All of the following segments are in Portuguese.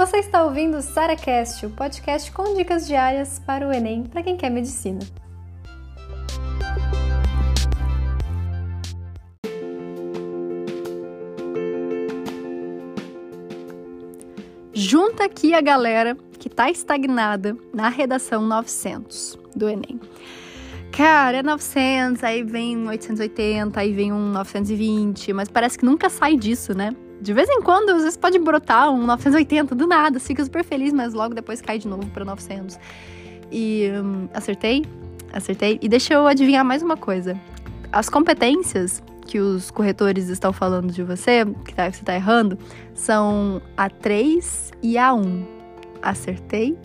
Você está ouvindo o SaraCast, o podcast com dicas diárias para o Enem para quem quer medicina. Junta aqui a galera que está estagnada na redação 900 do Enem. Cara, é 900, aí vem um 880, aí vem um 920, mas parece que nunca sai disso, né? De vez em quando, às vezes pode brotar um 980 do nada, fica super feliz, mas logo depois cai de novo para 900. E hum, acertei? Acertei. E deixa eu adivinhar mais uma coisa. As competências que os corretores estão falando de você, que, tá, você está errando, são a 3 e a 1. Acertei?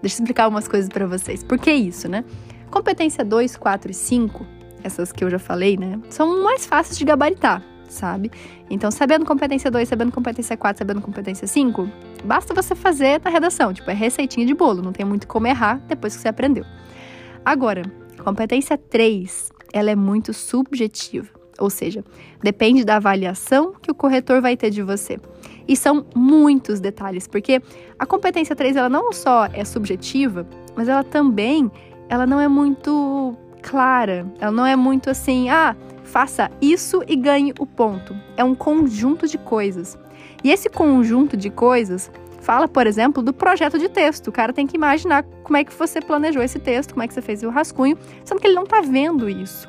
Deixa eu explicar umas coisas para vocês. Por que isso, né? Competência 2, 4 e 5, essas que eu já falei, né? São mais fáceis de gabaritar sabe? Então, sabendo competência 2, sabendo competência 4, sabendo competência 5, basta você fazer na redação. Tipo, é receitinha de bolo, não tem muito como errar depois que você aprendeu. Agora, competência 3, ela é muito subjetiva. Ou seja, depende da avaliação que o corretor vai ter de você. E são muitos detalhes, porque a competência 3 ela não só é subjetiva, mas ela também ela não é muito clara. Ela não é muito assim, ah, Faça isso e ganhe o ponto. É um conjunto de coisas. E esse conjunto de coisas fala, por exemplo, do projeto de texto. O cara tem que imaginar como é que você planejou esse texto, como é que você fez o rascunho, sendo que ele não está vendo isso.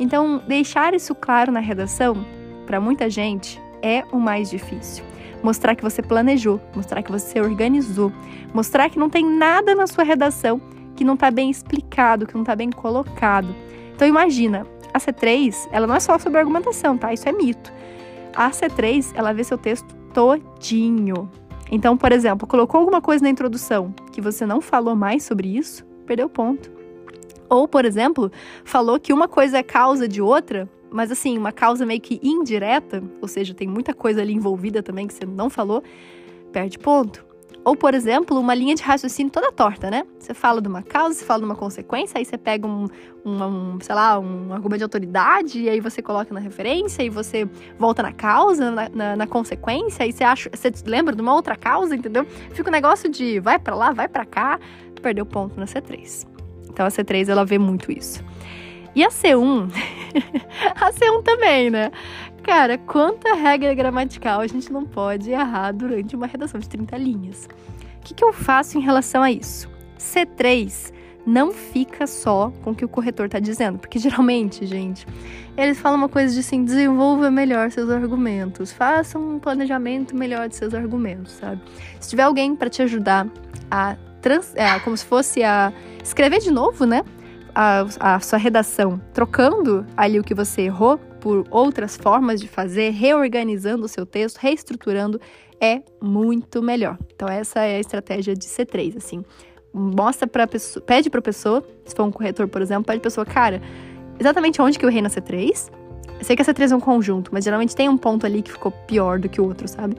Então, deixar isso claro na redação, para muita gente, é o mais difícil. Mostrar que você planejou, mostrar que você organizou, mostrar que não tem nada na sua redação que não está bem explicado, que não está bem colocado. Então imagina, a C3, ela não é só sobre argumentação, tá? Isso é mito. A C3, ela vê seu texto todinho. Então, por exemplo, colocou alguma coisa na introdução que você não falou mais sobre isso, perdeu ponto. Ou, por exemplo, falou que uma coisa é causa de outra, mas assim, uma causa meio que indireta, ou seja, tem muita coisa ali envolvida também que você não falou, perde ponto. Ou, por exemplo, uma linha de raciocínio toda torta, né? Você fala de uma causa, você fala de uma consequência, aí você pega um, um, um, sei lá, um argumento de autoridade, e aí você coloca na referência, e você volta na causa, na, na, na consequência, aí você acha, você lembra de uma outra causa, entendeu? Fica um negócio de vai para lá, vai para cá, perdeu ponto na C3. Então a C3 ela vê muito isso. E a C1, a C1 também, né? Cara, quanta regra gramatical a gente não pode errar durante uma redação de 30 linhas? O que, que eu faço em relação a isso? C3 não fica só com o que o corretor está dizendo, porque geralmente, gente, eles falam uma coisa de assim: desenvolva melhor seus argumentos, faça um planejamento melhor de seus argumentos, sabe? Se tiver alguém para te ajudar a, trans, é, como se fosse a escrever de novo, né? a, a sua redação, trocando ali o que você errou por outras formas de fazer, reorganizando o seu texto, reestruturando, é muito melhor. Então essa é a estratégia de C3, assim. Mostra para pessoa, pede para pessoa, se for um corretor, por exemplo, pede a pessoa, cara, exatamente onde que eu errei na C3? Eu sei que a C3 é um conjunto, mas geralmente tem um ponto ali que ficou pior do que o outro, sabe?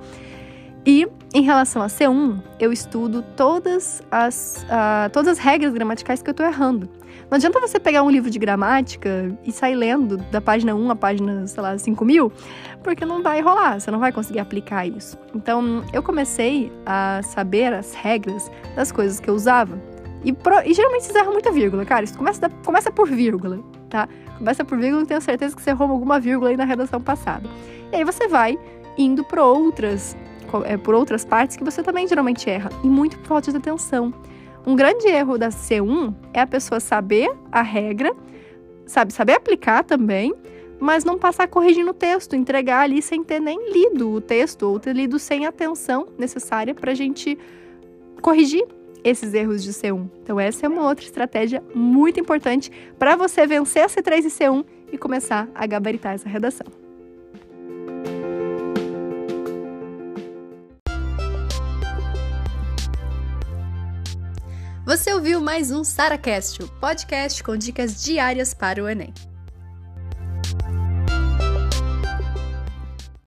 E em relação a C1, eu estudo todas as, uh, todas as regras gramaticais que eu estou errando. Não adianta você pegar um livro de gramática e sair lendo da página 1 à página, sei lá, 5 mil, porque não vai rolar, você não vai conseguir aplicar isso. Então, eu comecei a saber as regras das coisas que eu usava. E, pro, e geralmente vocês erram muita vírgula, cara. Isso começa, da, começa por vírgula, tá? Começa por vírgula, tenho certeza que você errou alguma vírgula aí na redação passada. E aí você vai indo para outras, é, por outras partes que você também geralmente erra. E muito por falta de atenção. Um grande erro da C1 é a pessoa saber a regra, sabe, saber aplicar também, mas não passar corrigindo o texto, entregar ali sem ter nem lido o texto ou ter lido sem atenção necessária para a gente corrigir esses erros de C1. Então, essa é uma outra estratégia muito importante para você vencer a C3 e C1 e começar a gabaritar essa redação. Você ouviu mais um SaraCast, o podcast com dicas diárias para o Enem.